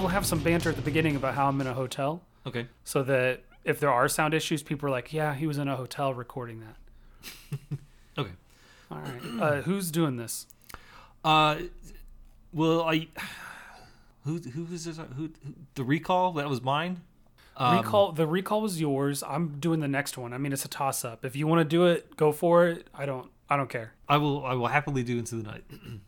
Well, we'll have some banter at the beginning about how I'm in a hotel, Okay. so that if there are sound issues, people are like, "Yeah, he was in a hotel recording that." Okay. All right. Uh, who's doing this? Uh, well, I who who was this? Who, who the recall? That was mine. Um, recall. The recall was yours. I'm doing the next one. I mean, it's a toss up. If you want to do it, go for it. I don't. I don't care. I will. I will happily do into the night.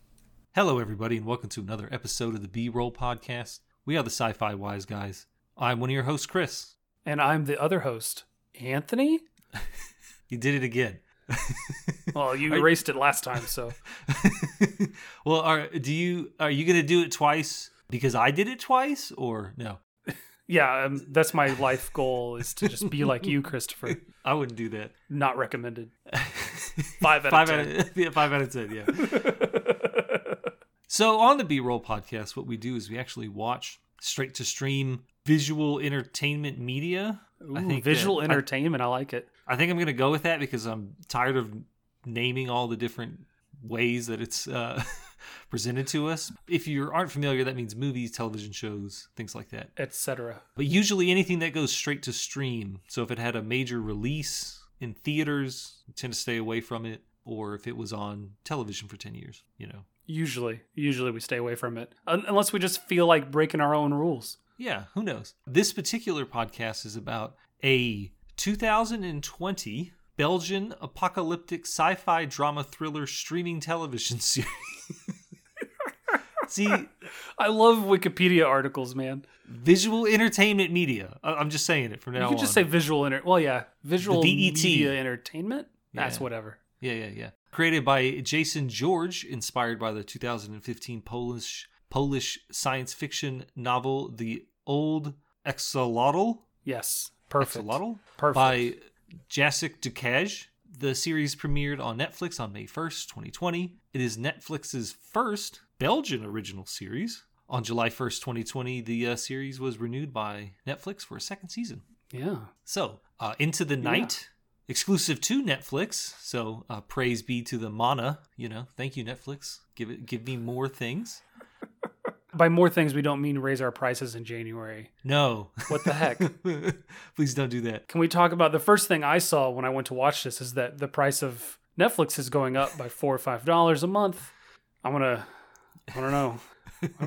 Hello, everybody, and welcome to another episode of the B Roll Podcast. We are the Sci-Fi Wise Guys. I'm one of your hosts, Chris. And I'm the other host, Anthony. You did it again. Well, you erased it last time, so well, are do you are you gonna do it twice because I did it twice, or no? yeah, um, that's my life goal is to just be like you, Christopher. I wouldn't do that. Not recommended. Five out five of out ten. of yeah, five out of ten. Yeah. So on the B Roll podcast, what we do is we actually watch straight to stream visual entertainment media. Ooh, I think visual that- I- entertainment. I like it. I think I'm gonna go with that because I'm tired of naming all the different ways that it's uh, presented to us. If you aren't familiar, that means movies, television shows, things like that. Etc. But usually anything that goes straight to stream. So if it had a major release in theaters, you tend to stay away from it. Or if it was on television for 10 years, you know. Usually, usually we stay away from it Un- unless we just feel like breaking our own rules. Yeah, who knows? This particular podcast is about a 2020 Belgian apocalyptic sci fi drama thriller streaming television series. See, I love Wikipedia articles, man. visual entertainment media. I- I'm just saying it from now on. You on. could just say visual enter. Well, yeah, visual media entertainment. That's Yeah. whatever. Yeah, yeah, yeah. Created by Jason George, inspired by the 2015 Polish Polish science fiction novel The Old Axolotl. Yes, perfect. Axolotl? Perfect. By Jacek Dukaj. The series premiered on Netflix on May 1st, 2020. It is Netflix's first Belgian original series. On July 1st, 2020, the uh, series was renewed by Netflix for a second season. Yeah. So, uh, Into the Night, exclusive to Netflix. So, uh, praise be to the mana. You know, thank you, Netflix. Give it, give me more things. By more things, we don't mean raise our prices in January. No, What the heck? please don't do that. Can we talk about the first thing I saw when I went to watch this is that the price of Netflix is going up by four or five dollars a month. I'm gonna, I don't know,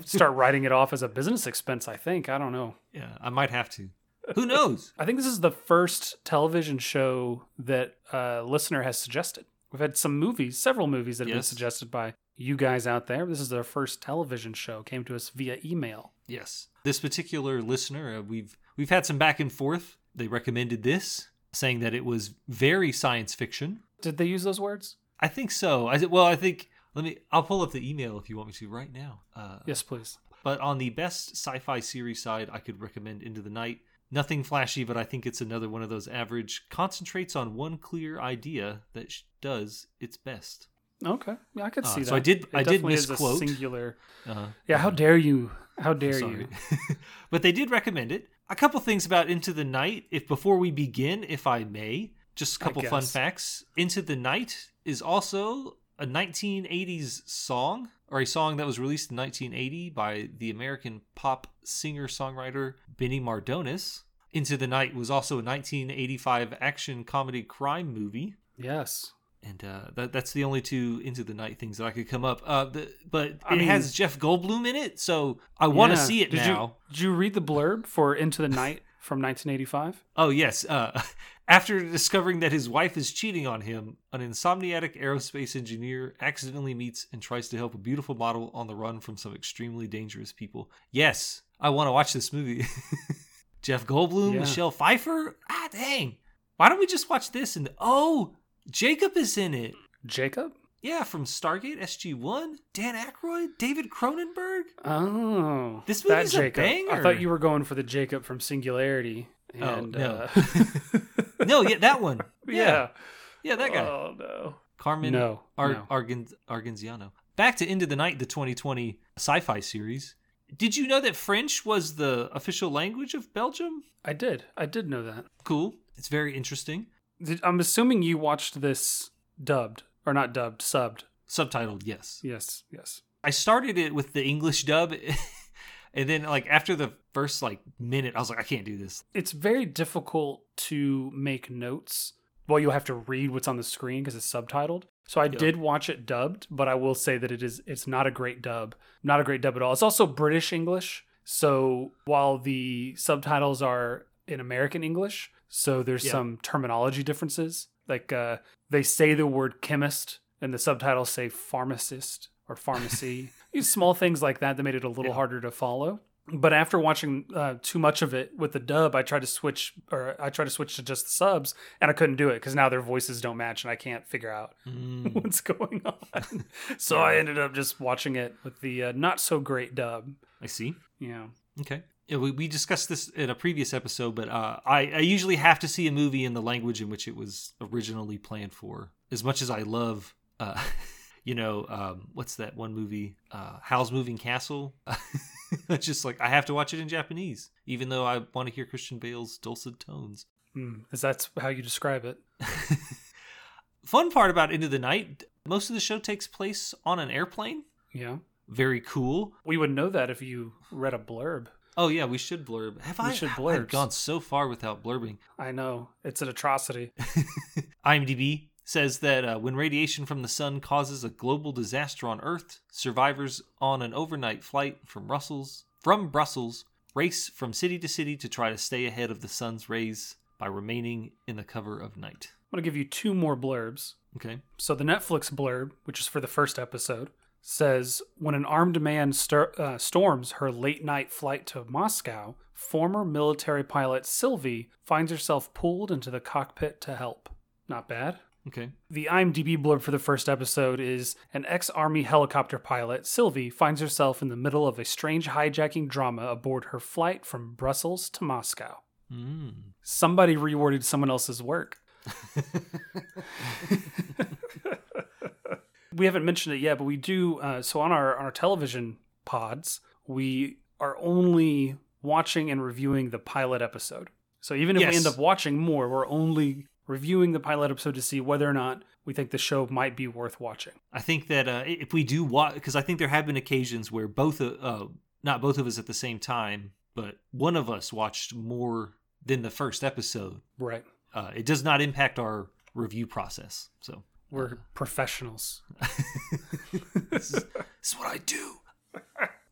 start writing it off as a business expense. I think I don't know. Yeah, I might have to. Who knows? I think this is the first television show that a listener has suggested. We've had some movies, several movies that have been Yes. suggested by you guys out there. This is their first television show. Came to us via email. yes, this particular listener, uh, we've we've had some back and forth. They recommended this, saying that it was very science fiction. Did they use those words? I think so. I said- well, I think. Let me. I'll pull up the email if you want me to right now. Uh, Yes, please. But on the best sci-fi series side, I could recommend Into the Night. Nothing flashy, but I think it's another one of those average concentrates on one clear idea that sh- does its best. Okay, yeah, I could Uh, see that. so I did- It I did definitely is a misquote. singular. Uh, Yeah, how dare you? How dare you? but they did recommend it. A couple things about Into the Night. If before we begin, if I may, just a couple fun facts. Into the Night is also a 1980s song or a song that was released in 1980 by the American pop singer-songwriter Benny Mardones. Into the Night was also a 1985 action comedy crime movie. Yes. And uh, that, that's the only two Into the Night things that I could come up. Uh, the, but I it mean- has Jeff Goldblum in it, so I want to Yeah. see it did now. You, did you read the blurb for Into the Night from 1985? Oh yes. Uh, after discovering that his wife is cheating on him, an insomniac aerospace engineer accidentally meets and tries to help a beautiful model on the run from some extremely dangerous people. Yes, I want to watch this movie. Jeff Goldblum, Yeah. Michelle Pfeiffer. Ah, dang. Why don't we just watch this? And oh, Jacob is in it. Jacob? Yeah, from Stargate SG One. Dan Aykroyd, David Cronenberg. Oh, This movie's a Jacob. I thought you were going for the Jacob from Singularity. Oh, no. uh, No, yeah, that one. yeah. yeah, that guy. Oh no. Carmen No, Ar- no. Argan- Argenziano. Back to Into the Night, the 2020 sci-fi series. Did you know that French was the official language of Belgium? I did. I did know that. Cool. It's very interesting. I'm assuming you watched this dubbed or not dubbed, subbed. Subtitled, yes. Yes, yes. I started it with the English dub. And then like after the first like minute, I was like, I can't do this. It's very difficult to make notes. Well, you'll have to read what's on the screen because it's subtitled. So I Yeah. did watch it dubbed, but I will say that it is it's not a great dub. Not a great dub at all. It's also British English. So while the subtitles are in American English, so there's Yeah. some terminology differences. Like uh, they say the word chemist and the subtitles say pharmacist or pharmacy. These small things like that that made it a little Yeah. harder to follow. But after watching uh, too much of it with the dub, I tried to switch, or I tried to switch to just the subs, and I couldn't do it because now their voices don't match, and I can't figure out Mm. what's going on. so I ended up just watching it with the uh, not so great dub. I see. Yeah, Okay. Yeah, we, we discussed this in a previous episode, but uh, I, I usually have to see a movie in the language in which it was originally planned for. As much as I love, uh, you know, um, what's that one movie, uh, Howl's Moving Castle? it's just like I have to watch it in Japanese, even though I want to hear Christian Bale's dulcet tones. mm, is that's how you describe it? Fun part about Into the Night, most of the show takes place on an airplane. Yeah, Very cool. we would know that if you read a blurb. Oh yeah, we should blurb. Have We I? should I've gone so far without blurbing. I know it's an atrocity. IMDb says that uh, when radiation from the sun causes a global disaster on Earth, survivors on an overnight flight from Brussels from Brussels race from city to city to try to stay ahead of the sun's rays by remaining in the cover of night. I'm gonna give you two more blurbs. Okay. So the Netflix blurb, which is for the first episode, says when an armed man stir, uh, storms her late night flight to Moscow, former military pilot Sylvie finds herself pulled into the cockpit to help. Not bad. Okay. The IMDb blurb for the first episode is an ex Army helicopter pilot, Sylvie, finds herself in the middle of a strange hijacking drama aboard her flight from Brussels to Moscow. Mm. Somebody reworded someone else's work. we haven't mentioned it yet, but we do. Uh, so on our on our television pods, we are only watching and reviewing the pilot episode. So even if we end up watching more, we're only reviewing the pilot episode to see whether or not we think the show might be worth watching. I think that uh, if we do watch, because I think there have been occasions where both, uh, uh, not both of us at the same time, but one of us watched more than the first episode. Right. Uh, it does not impact our review process. So We're professionals. this is, this is what I do.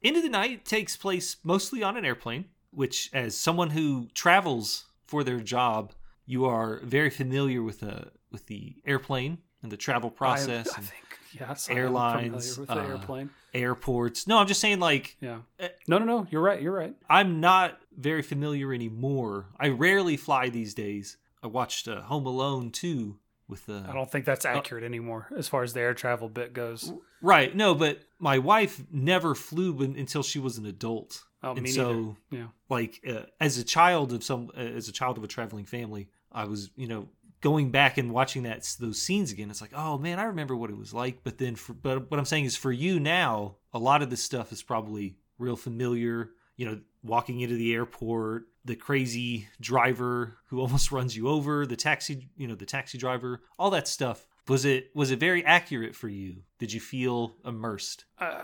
Into the Night takes place mostly on an airplane, which, as someone who travels for their job, you are very familiar with the with the airplane and the travel process, I, I think yes. Airlines, familiar with the uh, airplane. airports. No, I'm just saying, like, Yeah. uh, No, no, no. You're right. You're right. I'm not very familiar anymore. I rarely fly these days. I watched uh, Home Alone too with the. I don't think that's accurate anymore as far as the air travel bit goes. Right, no, but my wife never flew until she was an adult. Oh, and me so, neither. Yeah. like, uh, as a child of some, uh, as a child of a traveling family, I was, you know, going back and watching that those scenes again. It's like, oh man, I remember what it was like. But then, for, but what I'm saying is, for you now, a lot of this stuff is probably real familiar. You know, walking into the airport, the crazy driver who almost runs you over, the taxi, you know, the taxi driver, all that stuff. Was it was it very accurate for you? Did you feel immersed? Uh,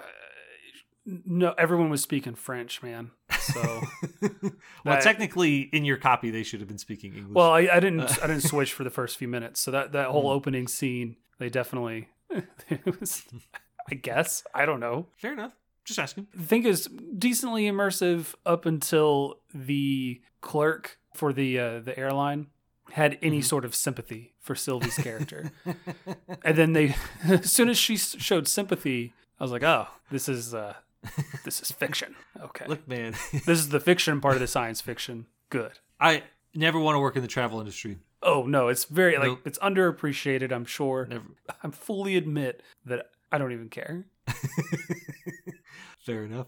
no, everyone was speaking French, man. So, well, That- technically, in your copy, they should have been speaking English. well, I, I didn't. I didn't switch for the first few minutes. So that that whole Mm. opening scene, they definitely, it was, I guess, I don't know. fair enough. Just asking. The thing is decently immersive up until the clerk for the uh, the airline had any Mhm. sort of sympathy for Sylvie's character. and then they as soon as she showed sympathy i was like oh this is uh this is fiction. Okay. Look, man, this is the fiction part of the science fiction. Good. I never want to work in the travel industry. oh no it's very like Nope. it's underappreciated i'm sure. Never. i'm fully admit that i don't even care. Fair enough.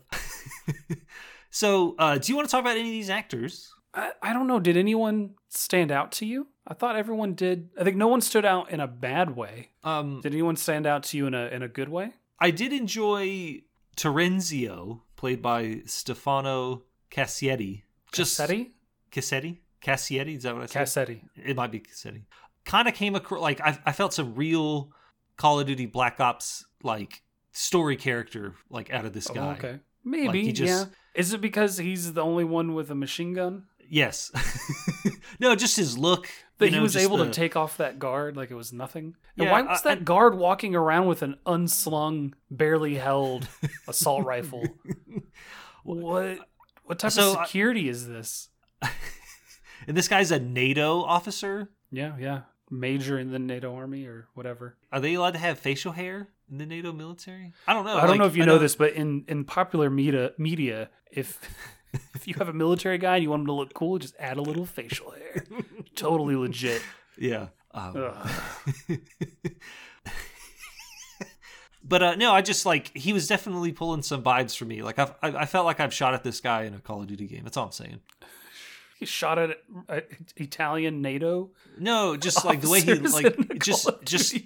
so, uh, do you want to talk about any of these actors? I, I don't know. Did anyone stand out to you? I thought everyone did. I think no one stood out in a bad way. Um, did anyone stand out to you in a in a good way? I did enjoy Terenzio, played by Stefano Cassietti. Just Cassetti? Cassetti? Cassietti? Is that what I said? Cassetti. It might be Cassetti. Kind of came across like I, I felt some real Call of Duty Black Ops like story character like out of this Oh, guy. okay. Maybe, Like he just yeah. Is it because he's the only one with a machine gun Yes. no, just his look. That you he was able the- to take off that guard like it was nothing? And Yeah, why was I- that guard walking around with an unslung, barely held assault rifle? What what type So, of I- security is this? And this guy's a NATO officer. Yeah, yeah. Major in the NATO army or whatever. Are they allowed to have facial hair in the NATO military? I don't know. I don't like, know if you I know, this, but in in popular media, media, if if you have a military guy and you want him to look cool, just add a little facial hair. totally legit. Yeah. Um, but uh, no, I just like he was definitely pulling some vibes for me. Like I've, I, I felt like I've shot at this guy in a Call of Duty game. That's all I'm saying. He shot at uh, Italian NATO. No, just like the way he like just just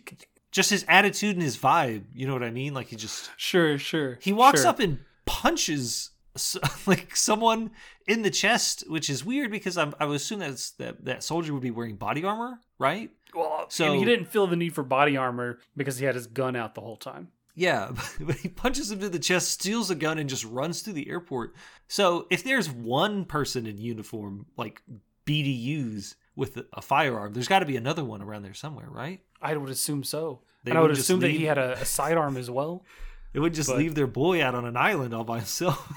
just his attitude and his vibe. You know what I mean? Like he just Sure, sure. he walks sure. up and punches s- like someone in the chest, which is weird because I'm, I would assume that's, that that soldier would be wearing body armor, right? Well, So- he didn't feel the need for body armor because he had his gun out the whole time. Yeah, but he punches him to the chest, steals a gun, and just runs through the airport. So if there's one person in uniform, like BDUs with a firearm, there's got to be another one around there somewhere, right? I would assume so. They and I would assume that he had a, a sidearm as well. They would just But- leave their boy out on an island all by himself.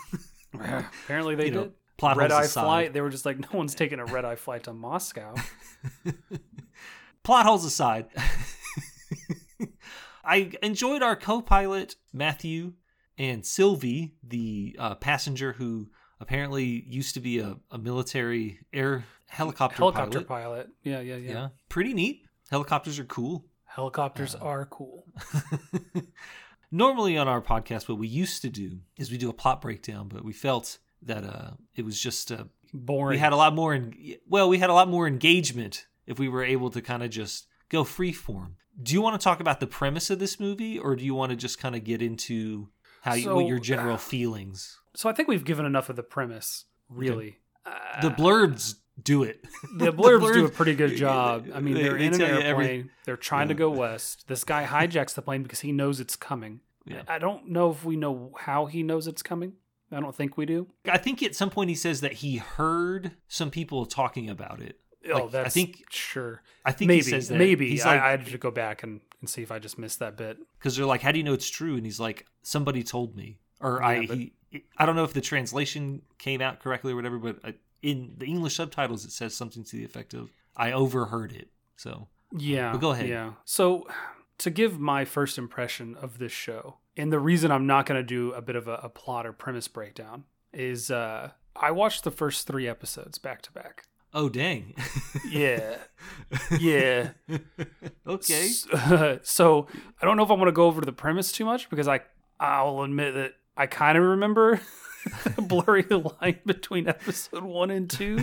Apparently they You know, did. plot red holes eye aside. flight. They were just like, no one's taking a red eye flight to Moscow. plot holes aside, I enjoyed our co-pilot Matthew and Sylvie, the uh, passenger who apparently used to be a, a military air helicopter, Helicopter pilot. pilot. Yeah, yeah, yeah. Yeah, pretty neat. Helicopters are cool. Helicopters Uh, are cool. Normally on our podcast, what we used to do is we do a plot breakdown, but we felt that uh, it was just uh, Boring. we had a lot more. En- well, we had a lot more engagement if we were able to kind of just go free form. Do you want to talk about the premise of this movie, or do you want to just kind of get into how you, what your general feelings? so I think we've given enough of the premise, really. Uh, The blurbs do it. the blurbs do a pretty good job. I mean, They- they're they in an airplane. every- They're trying to go west. This guy hijacks the plane because he knows it's coming. Yeah. I don't know if we know how he knows it's coming. I don't think we do. I think at some point he says that he heard some people talking about it. oh, Like, I that's think- sure. I think maybe, he says that. maybe. he's I, like I had to go back and, and see if I just missed that bit. because they're like, "How do you know it's true?" And he's like, "Somebody told me." Or I but- he, I don't know if the translation came out correctly or whatever, but I, in the English subtitles it says something to the effect of, "I overheard it." So Yeah. But go ahead. Yeah. So, to give my first impression of this show, and the reason I'm not going to do a bit of a, a plot or premise breakdown is uh, I watched the first three episodes back to back. Oh dang. Yeah. Yeah. okay. S- So, I don't know if I want to go over the premise too much because I I'll admit that I kind of remember the blurry line between episode one and two.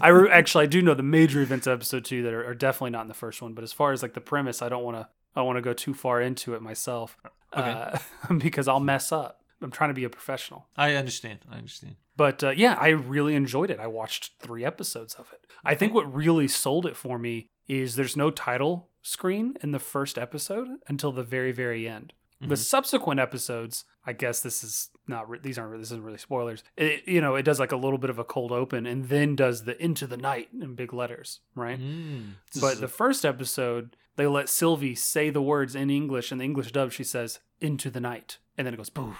I re- actually I do know the major events of episode two that are, are definitely not in the first one, but as far as like the premise, I don't want to I want to go too far into it myself Okay. uh, because I'll mess up. I'm trying to be a professional. I understand. I understand. But uh, yeah, I really enjoyed it. I watched three episodes of it. I think what really sold it for me is there's no title screen in the first episode until the very, very end. The Mhm. subsequent episodes, I guess this is not re- these aren't this isn't really spoilers. It, you know, it does like a little bit of a cold open and then does the into the night in big letters, right? Mm. But the first episode, they let Sylvie say the words in English, and the English dub she says into the night, and then it goes poof.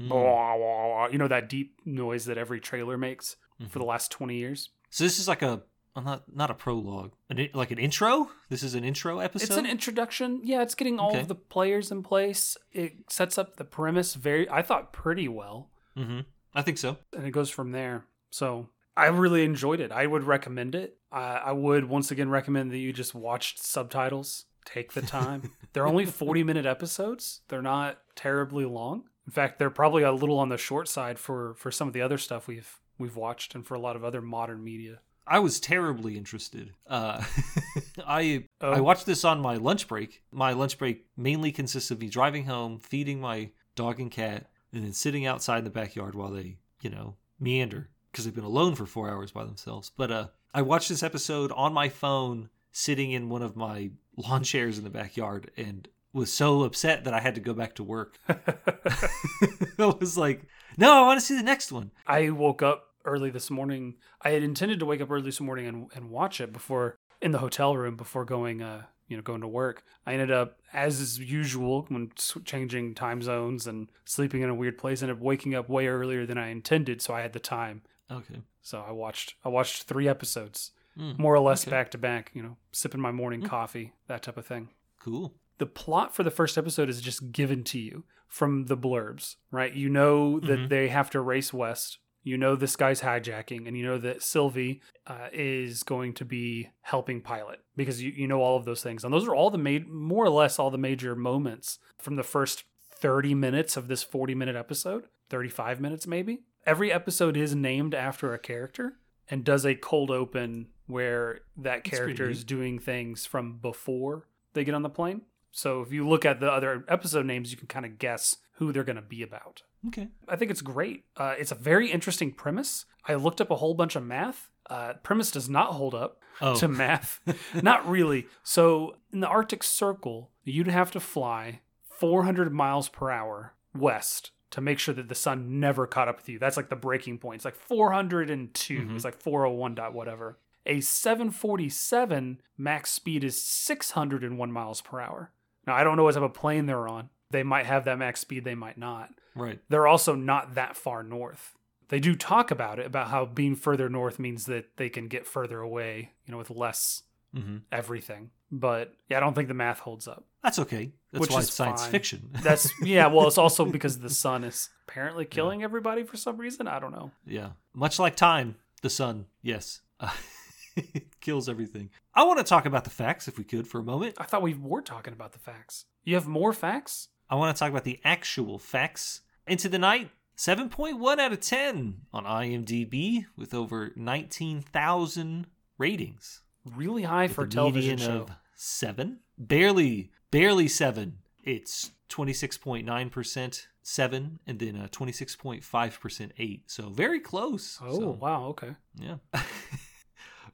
Mm. You know that deep noise that every trailer makes Mhm. for the last 20 years? So this is like a well, not not a prologue, an, like an intro. This is an intro episode. It's an introduction. Yeah, it's getting all Okay. of the players in place. It sets up the premise very, I thought, pretty well. hmm I think so. And it goes from there. So I really enjoyed it. I would recommend it. I, I would once again recommend that you just watch subtitles. Take the time. they're only 40 minute episodes, they're not terribly long. In fact, they're probably a little on the short side for, for some of the other stuff we've we've watched and for a lot of other modern media. I was terribly interested. Uh, I Oh. I watched this on my lunch break. My lunch break mainly consists of me driving home, feeding my dog and cat, and then sitting outside in the backyard while they, you know, meander because they've been alone for four hours by themselves. But uh, I watched this episode on my phone, sitting in one of my lawn chairs in the backyard, and was so upset that I had to go back to work. I was like, no, I want to see the next one. I woke up early this morning. I had intended to wake up early this morning and, and watch it before in the hotel room before going, uh, you know, going to work. I ended up, as is usual, when changing time zones and sleeping in a weird place, ended up waking up way earlier than I intended, so I had the time. Okay. So I watched, I watched three episodes, Mm, more or less okay. back to back. You know, sipping my morning coffee, that type of thing Cool. the plot for the first episode is just given to you from the blurbs, right? You know that Mhm. they have to race west. You know this guy's hijacking, and you know that Sylvie uh, is going to be helping pilot because you, you know all of those things. And those are all the made more or less all the major moments from the first 30 minutes of this 40 minute episode, 35 minutes maybe. Every episode is named after a character and does a cold open where that character is doing things from before they get on the plane. So if you look at the other episode names, you can kind of guess who they're going to be about. Okay. I think it's great. Uh, it's a very interesting premise. I looked up a whole bunch of math. Uh, premise does not hold up Oh. to math. not really. So in the Arctic Circle, you'd have to fly 400 miles per hour west to make sure that the sun never caught up with you. That's like the breaking point. It's like 402. Mhm. It's like 401 dot whatever. A 747 max speed is 601 miles per hour. Now I don't know what type of plane they're on. They might have that max speed, they might not Right. they're also not that far north. They do talk about it, about how being further north means that they can get further away, you know, with less hmm everything. But yeah, I don't think the math holds up. That's okay. That's Which why is it's science fine. fiction. That's yeah, well, it's also because the sun is apparently killing everybody for some reason. I don't know. yeah. Much like time, the sun, yes, uh, it kills everything. I want to talk about the facts, if we could, for a moment. I thought we were talking about the facts. You have more facts? I want to talk about the actual facts. Into the Night, 7.1 out of 10 on IMDb with over 19,000 ratings. Really high With for a a television show. of 7. Barely, barely 7. It's 26.9% 7 and then uh, 26.5% 8. So very close. Oh, So, wow, okay. yeah.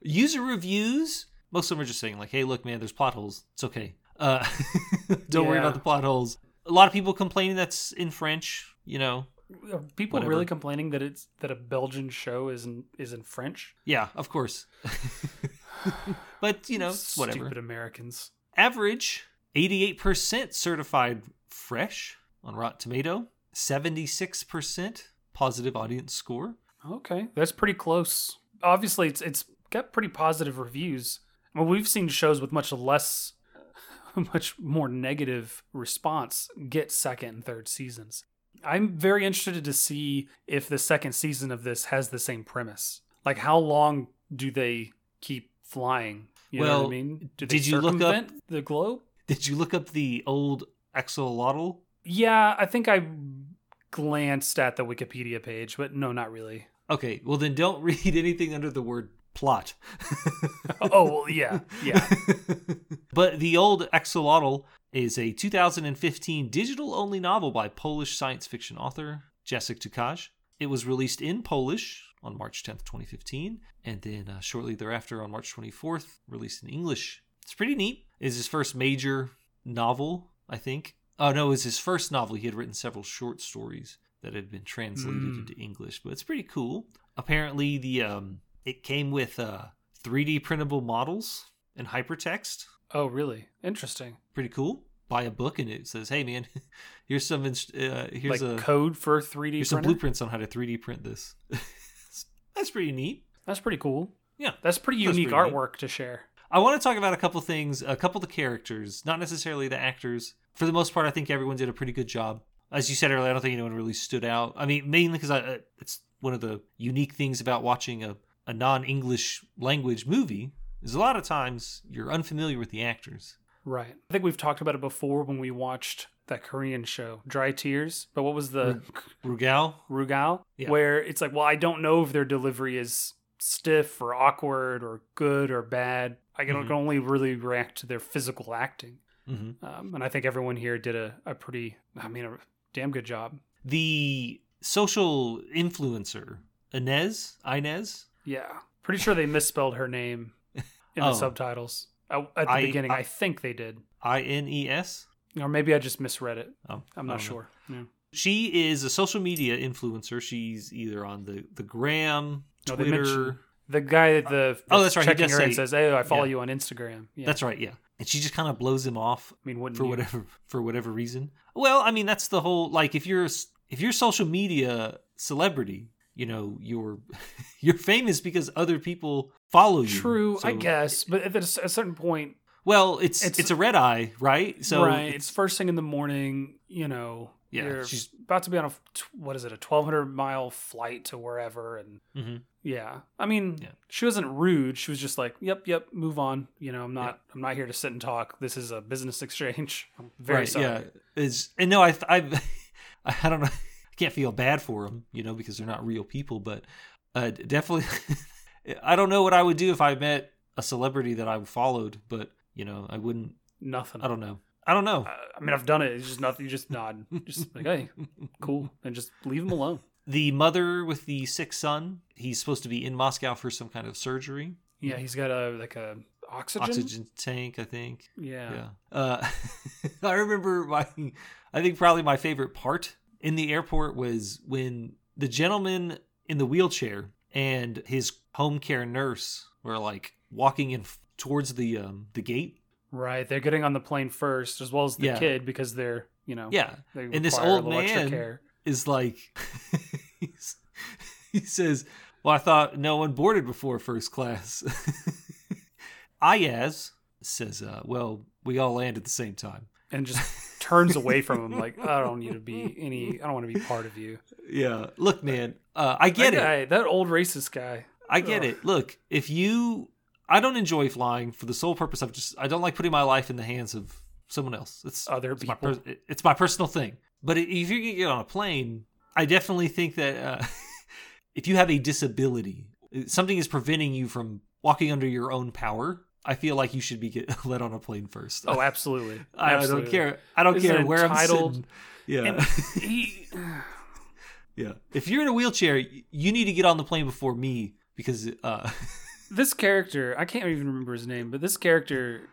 User reviews, most of them are just saying like, "Hey, look, man, there's plot holes. It's okay. Uh, don't worry about the plot holes." A lot of people complaining that's in French. You know, Are people Whatever. really complaining that it's that a Belgian show is in is in French? yeah, of course. but you know, whatever. Stupid Americans. Average 88% certified fresh on Rotten Tomato, 76% positive audience score. Okay, that's pretty close. Obviously, it's it's got pretty positive reviews. I mean, we've seen shows with much less, much more negative response get second and third seasons. I'm very interested to see if the second season of this has the same premise. Like, how long do they keep flying? You know what Well, I mean? Do they did you look up- the globe? Did you look up the old axolotl? Yeah, I think I glanced at the Wikipedia page, but no, not really. Okay, well then don't read anything under the word plot. oh, well, yeah, yeah. but the old axolotl is a 2015 digital-only novel by Polish science fiction author Jacek Dukaj. It was released in Polish on March 10th, 2015, and then uh, shortly thereafter on March 24th, released in English. It's pretty neat. It's his first major novel, I think. Oh no, it was his first novel. He had written several short stories that had been translated Mm. into English, but it's pretty cool. Apparently, the um, it came with uh, 3D printable models and hypertext. Oh, really? Interesting. Pretty cool. Buy a book and it says, "Hey, man, here's some inst- uh, here's like a code for 3D here's some blueprints on how to 3D print this." That's pretty neat. That's pretty cool. Yeah. That's pretty That's unique pretty neat. artwork to share. I want to talk about a couple things, a couple of the characters, not necessarily the actors. For the most part, I think everyone did a pretty good job. As you said earlier, I don't think anyone really stood out. I mean, mainly because uh, it's one of the unique things about watching a, a non-English language movie is a lot of times you're unfamiliar with the actors. Right. I think we've talked about it before when we watched that Korean show, Dry Tears. But what was the Rugal, Rugal? Yeah. Where it's like, well, I don't know if their delivery is stiff or awkward or good or bad. I can Mhm. can only really react to their physical acting. hmm Um, and I think everyone here did a, a pretty, I mean, a damn good job. the social influencer Inez, Inez, Yeah. Pretty sure they misspelled her name in Oh. the subtitles. At the I- beginning, I- I think they did. I N E S. Or maybe I just misread it. Um, I'm not sure. Yeah. She is a social media influencer. She's either on the the gram, No, Twitter. The guy that the Oh, that's right, he checking does her and says, "Hey, I follow yeah. you on Instagram." Yeah, That's right, yeah. And she just kind of blows him off I mean, wouldn't for you? whatever for whatever reason. Well, I mean, that's the whole like if you're if you're a social media celebrity, you know, you're you're famous because other people follow you. True, I guess, but at a certain point, Well, it's It's- it's, a red eye, right? So right? It's first thing in the morning. You know, Yeah, she's- about to be on a what is it, a 1,200 mile flight to wherever, and Mhm. yeah, I mean, Yeah. she wasn't rude. She was just like, "Yep, yep, move on." You know, I'm not, I'm not here to sit and talk. This is a business exchange. I'm very right, sorry. yeah. Is and no, I I I don't know. I can't feel bad for them, you know, because they're not real people. But uh, definitely, I don't know what I would do if I met a celebrity that I followed. But you know, I wouldn't. Nothing. I don't know. I don't know. I mean, I've done it. It's just nothing. You just nod, just like, "Hey, cool," and just leave him alone. The mother with the sick son. He's supposed to be in Moscow for some kind of surgery, Yeah, he's got a like a oxygen. oxygen tank, I think. Yeah. Yeah. Uh, I remember my, I think probably my favorite part in the airport was when the gentleman in the wheelchair and his home care nurse were like walking in f- towards the um the gate. Right. They're getting on the plane first, as well as the Yeah. kid, because they're you know Yeah. And this old man is like, he says, "Well, I thought no one boarded before first class." Ayaz says, uh, "Well, we all land at the same time." and just turns away from him like I don't need to be any I don't want to be part of you. Yeah. Look, man, uh, I get that it. that old racist guy. I get Ugh. it. Look, if you, I don't enjoy flying for the sole purpose of just, I don't like putting my life in the hands of someone else. It's Other it's my, people. per- it's my personal thing. But if you get on a plane, I definitely think that uh, if you have a disability, something is preventing you from walking under your own power. I feel like you should be get let on a plane first. Oh, absolutely. I, I don't care. I don't Is care where entitled? I'm sitting. Yeah, he, yeah. If you're in a wheelchair, you need to get on the plane before me because uh, this character, I can't even remember his name, but this character,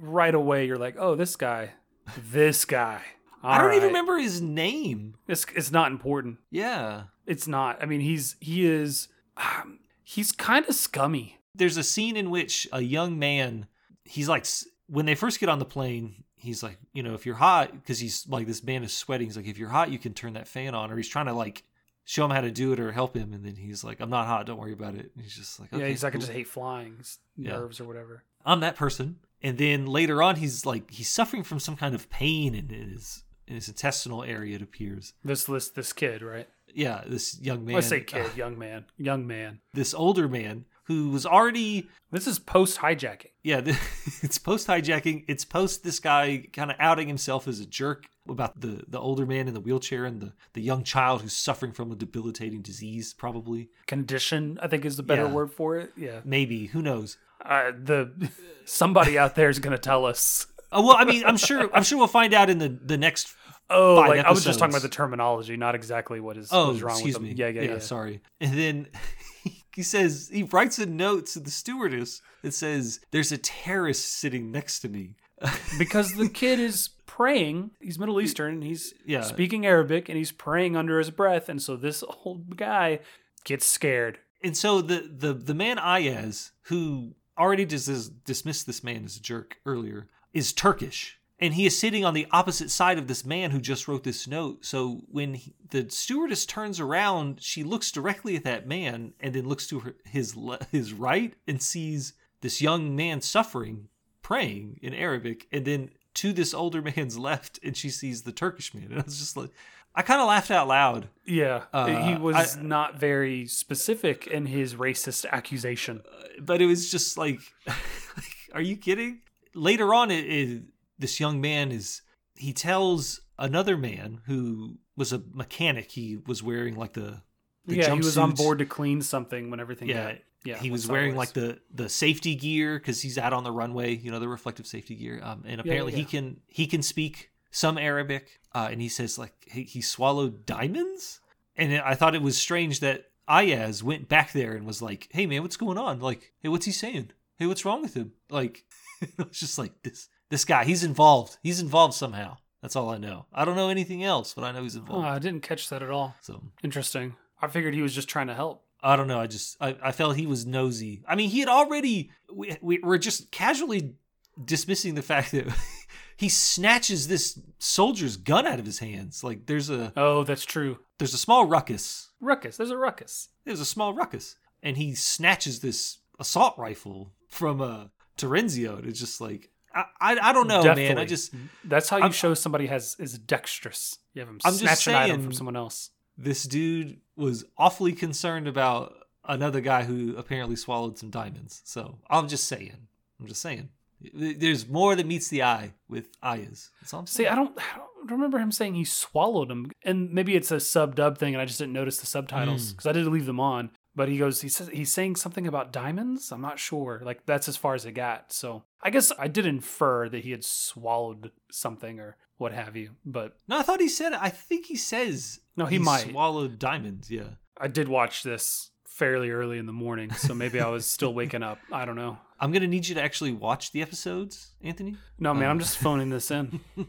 right away, you're like, oh, this guy, this guy. I don't even remember his name. It's it's not important. Yeah. It's not. I mean, he's he is, um, he's kind of scummy. There's a scene in which a young man, he's like, when they first get on the plane, he's like, you know, if you're hot, because he's like, this man is sweating. He's like, if you're hot, you can turn that fan on. Or he's trying to like show him how to do it or help him. And then he's like, I'm not hot. Don't worry about it. And he's just like, yeah, okay, he's like, I just hate flying, Yeah. nerves or whatever. I'm that person. And then later on, he's like, he's suffering from some kind of pain in his in his intestinal area. It appears. This this this kid, right? Yeah, this young man. I say kid, young man, young man. this older man who was already This is post hijacking. yeah it's post hijacking it's post this guy kind of outing himself as a jerk about the the older man in the wheelchair and the the young child who's suffering from a debilitating disease probably Condition, I think, is the better Yeah. word for it. Yeah. maybe who knows Uh, the somebody out there is gonna tell us. oh well i mean i'm sure i'm sure we'll find out in the the next Oh, like I was just talking about the terminology, not exactly what is oh wrong excuse with them. me Yeah, yeah, yeah. sorry and then he says he writes a note to the stewardess that says there's a terrorist sitting next to me because the kid is praying. He's Middle Eastern. and He's Yeah. speaking Arabic, and he's praying under his breath. And so this old guy gets scared. And so the the the man Ayaz, who already dis- dismissed this man as a jerk earlier, is Turkish, and he is sitting on the opposite side of this man who just wrote this note. So when he, the stewardess turns around, she looks directly at that man, and then looks to her, his his right and sees this young man suffering, praying in Arabic, and then to this older man's left, and she sees the Turkish man. And I was just like, I kind of laughed out loud. Yeah, Uh, he was I- not very specific in his racist accusation. but it was just like, like are you kidding? Later on, it, it, this young man is he tells another man who was a mechanic. He was wearing like the, the yeah, he was on board to clean something when everything. Yeah, got, yeah. he was wearing like the the safety gear because he's out on the runway. You know the reflective safety gear. Um, and apparently he yeah. can he can speak some Arabic. Uh, and he says like he, he swallowed diamonds. And I thought it was strange that Ayaz went back there and was like, "Hey man, what's going on? Like, hey, what's he saying? Hey, what's wrong with him?" Like, it was just like this. This guy, he's involved. He's involved somehow. That's all I know. I don't know anything else, but I know he's Oh, involved. I didn't catch that at all. So Interesting. I figured he was just trying to help. I don't know. I just I, I felt he was nosy. I mean, he had already. We, we we're just casually dismissing the fact that he snatches this soldier's gun out of his hands. Like there's a Oh, that's true. there's a small ruckus. Ruckus. There's a ruckus. There's a small ruckus, and he snatches this assault rifle from uh, Terenzio. And it's just like I I, I don't know, man. I just That's how you I'm- show somebody has is dexterous. You have him I'm just snatch an item from someone else. this dude was awfully concerned about another guy who apparently swallowed some diamonds. So I'm just saying. I'm just saying. There's more that meets the eye with Ayaz. That's all I'm See. I don't, I don't remember him saying he swallowed them, and maybe it's a sub dub thing, and I just didn't notice the subtitles Mm. because I didn't leave them on. But he goes, he says he's saying something about diamonds. I'm not sure. Like that's as far as it got. So I guess I did infer that he had swallowed something or what have you. But No, I thought he said. I think he says. No, he might. swallowed diamonds. Yeah. I did watch this fairly early in the morning, so maybe I was still waking up. I don't know. I'm gonna need you to actually watch the episodes, Anthony. No, man, Oh. I'm um, just phoning this in.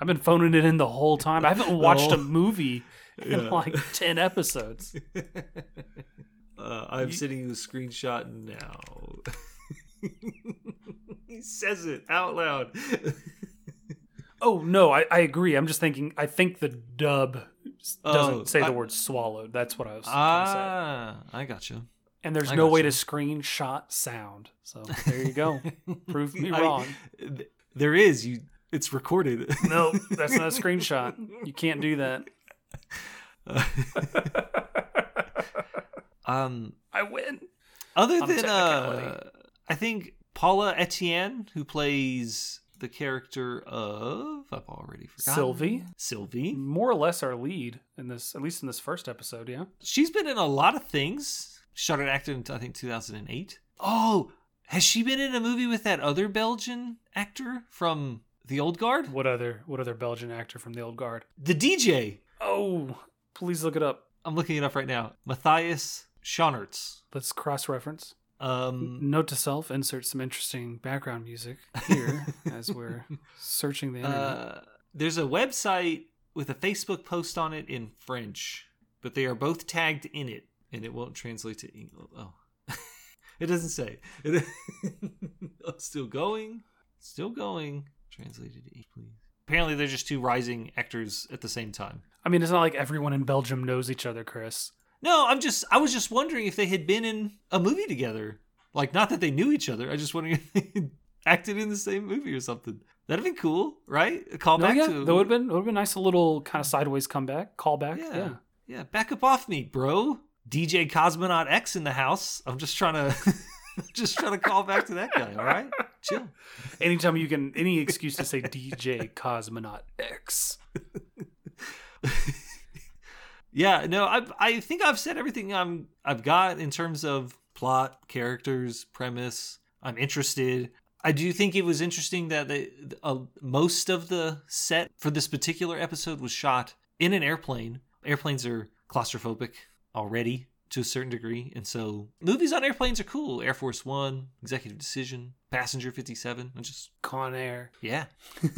I've been phoning it in the whole time. I haven't watched a movie in Yeah. like 10 episodes. uh, I'm sending you a screenshot now. he says it out loud. Oh, no, I, I agree. I'm just thinking, I think the dub doesn't Oh, say the word swallowed. That's what I was going to say. ah, I gotcha. And there's I no way gotcha. to screenshot sound. So there you go. Prove me wrong. th- there is you. It's recorded. No, that's not a screenshot. You can't do that. um. I win. Other On than uh. I think Paula Etienne, who plays the character of I've already forgotten Sylvie? Sylvie. More or less our lead in this, at least in this first episode, yeah. She's been in a lot of things. Started acting in I think 2008. Oh, has she been in a movie with that other Belgian actor from The Old Guard? What other what other Belgian actor from the old guard? The DJ. Oh, please look it up. I'm looking it up right now. Matthias Schoenaerts. Let's cross reference. Um, Note to self: insert some interesting background music here as we're searching the internet. Uh, there's a website with a Facebook post on it in French, but they are both tagged in it, and it won't translate to English. Oh, it doesn't say. It, oh, still going, still going. Translated to English, please. Apparently, they're just two rising actors at the same time. I mean, it's not like everyone in Belgium knows each other, Chris. No, I'm just. I was just wondering if they had been in a movie together. Like, not that they knew each other. I just wondering if they acted in the same movie or something. That'd be cool, right? A No, callback yeah, to that would have been would have been nice a little kind of sideways comeback, callback. Yeah. Yeah. Yeah. Back up off me, bro. DJ Cosmonaut X in the house. I'm just trying to just trying to call back to that guy, all right? Chill. Anytime you can, any excuse to say DJ Cosmonaut X. Yeah, no, I I think I've said everything I'm I've got in terms of plot, characters, premise. I'm interested. I do think it was interesting that they, uh, most of the set for this particular episode was shot in an airplane. Airplanes are claustrophobic already to a certain degree, and so movies on airplanes are cool. Air Force One, Executive Decision, Passenger Fifty Seven. Just Con Air. yeah,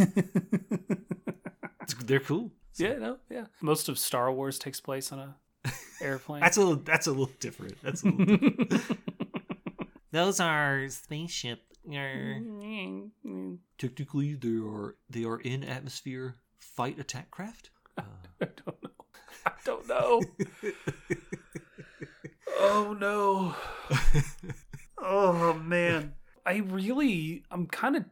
they're cool. Yeah, no, yeah. Most of Star Wars takes place on a airplane. That's a little, that's a little different. That's a little different. Those are spaceship. Technically, they are they are in atmosphere fight attack craft. Uh, I don't know. I don't know. oh no. Oh man. I really I'm kind of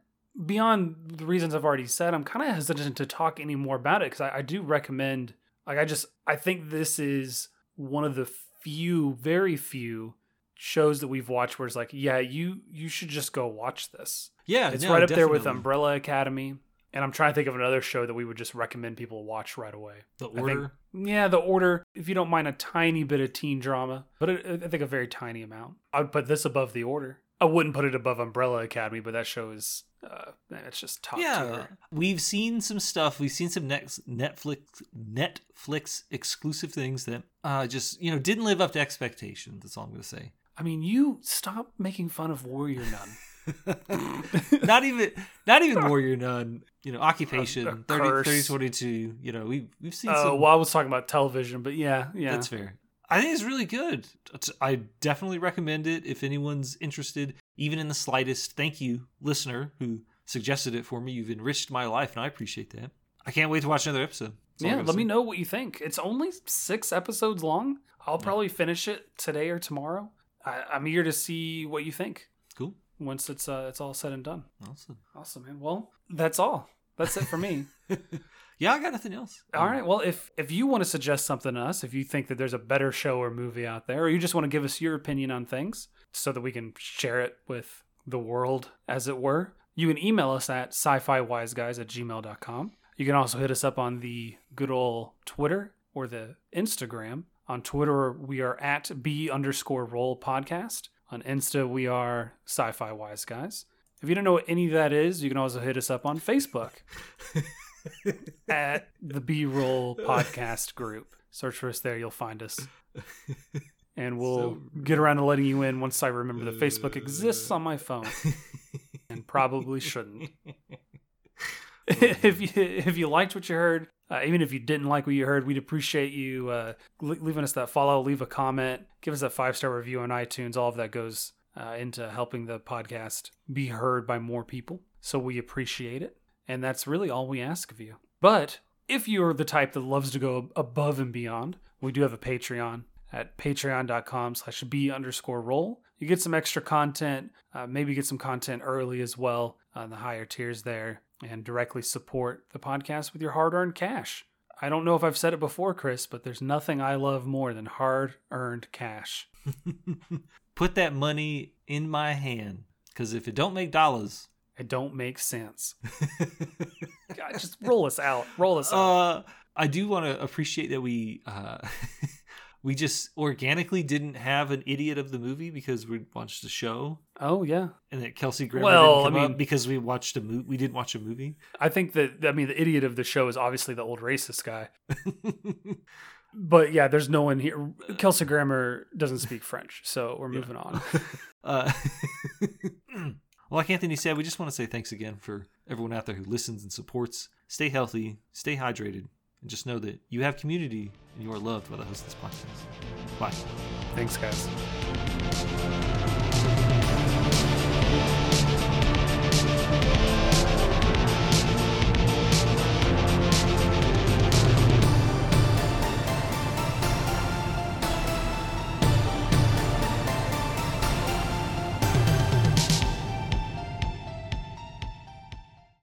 beyond the reasons I've already said, I'm kind of hesitant to talk any more about it because I, I do recommend like I just I think this is one of the few, very few shows that we've watched where it's like, yeah, you you should just go watch this. yeah, It's no, right up there with. Umbrella Academy. And I'm trying to think of another show that we would just recommend people watch right away. The I think- order. Yeah, the order, if you don't mind a tiny bit of teen drama, but I I think a very tiny amount. I would put this above the order. I wouldn't put it above Umbrella Academy, but that show is, uh, man, it's just top yeah, tier. we've seen some stuff. We've seen some next Netflix Netflix exclusive things that uh, just you know didn't live up to expectations. That's all I'm gonna say. I mean, you stop making fun of Warrior Nun. not even not even warrior nun. You know, occupation A- a 30, 30 22. You know, we we've seen Oh, some. well, I was talking about television, but yeah, yeah. That's fair. I think it's really good. I definitely recommend it if anyone's interested, even in the slightest. Thank you, listener, who suggested it for me. You've enriched my life, and I appreciate that. I can't wait to watch another episode. That's yeah, let me know what you think. It's only six episodes long. I'll probably finish it today or tomorrow. I, I'm eager to see what you think Cool. once it's uh, it's all said and done. Awesome. Awesome, man. Well, that's all. That's it for me. Yeah, I got nothing else. all right. Well, if if you want to suggest something to us, if you think that there's a better show or movie out there, or you just want to give us your opinion on things so that we can share it with the world, as it were, you can email us at sci-fi wise guys at gmail.com. You can also hit us up on the good old Twitter or the Instagram. On Twitter, we are at B underscore roll podcast. On Insta, we are sci fi wise guys. If you don't know what any of that is, you can also hit us up on Facebook at the B roll podcast group. Search for us there, you'll find us. And we'll get around to letting you in once I remember that Facebook exists on my phone and probably shouldn't. if you if you liked what you heard, uh, even if you didn't like what you heard, we'd appreciate you uh, le- leaving us that follow, leave a comment, give us a five star review on iTunes. All of that goes uh, into helping the podcast be heard by more people. So we appreciate it, and that's really all we ask of you. But if you're the type that loves to go above and beyond, we do have a Patreon at patreon.com slash b underscore roll. You get some extra content, uh, maybe get some content early as well on the higher tiers there, and directly support the podcast with your hard earned cash. I don't know if I've said it before, Chris, but there's nothing I love more than hard earned cash. Put that money in my hand, because if it don't make dollars, It don't make sense. God, just roll us out. Roll us out. uh, I do want to appreciate that we uh, we just organically didn't have an idiot of the movie because we watched the show, oh, yeah. and that Kelsey Grammer Well, didn't come I up mean- because we watched a movie. We didn't watch a movie. I think that, I mean, the idiot of the show is obviously the old racist guy. But yeah, there's no one here. Kelsey Grammer doesn't speak French, so we're moving on. Uh, well, like Anthony said, we just want to say thanks again for everyone out there who listens and supports. Stay healthy, stay hydrated, and just know that you have community and you are loved by the host of this podcast. Bye. Thanks, guys.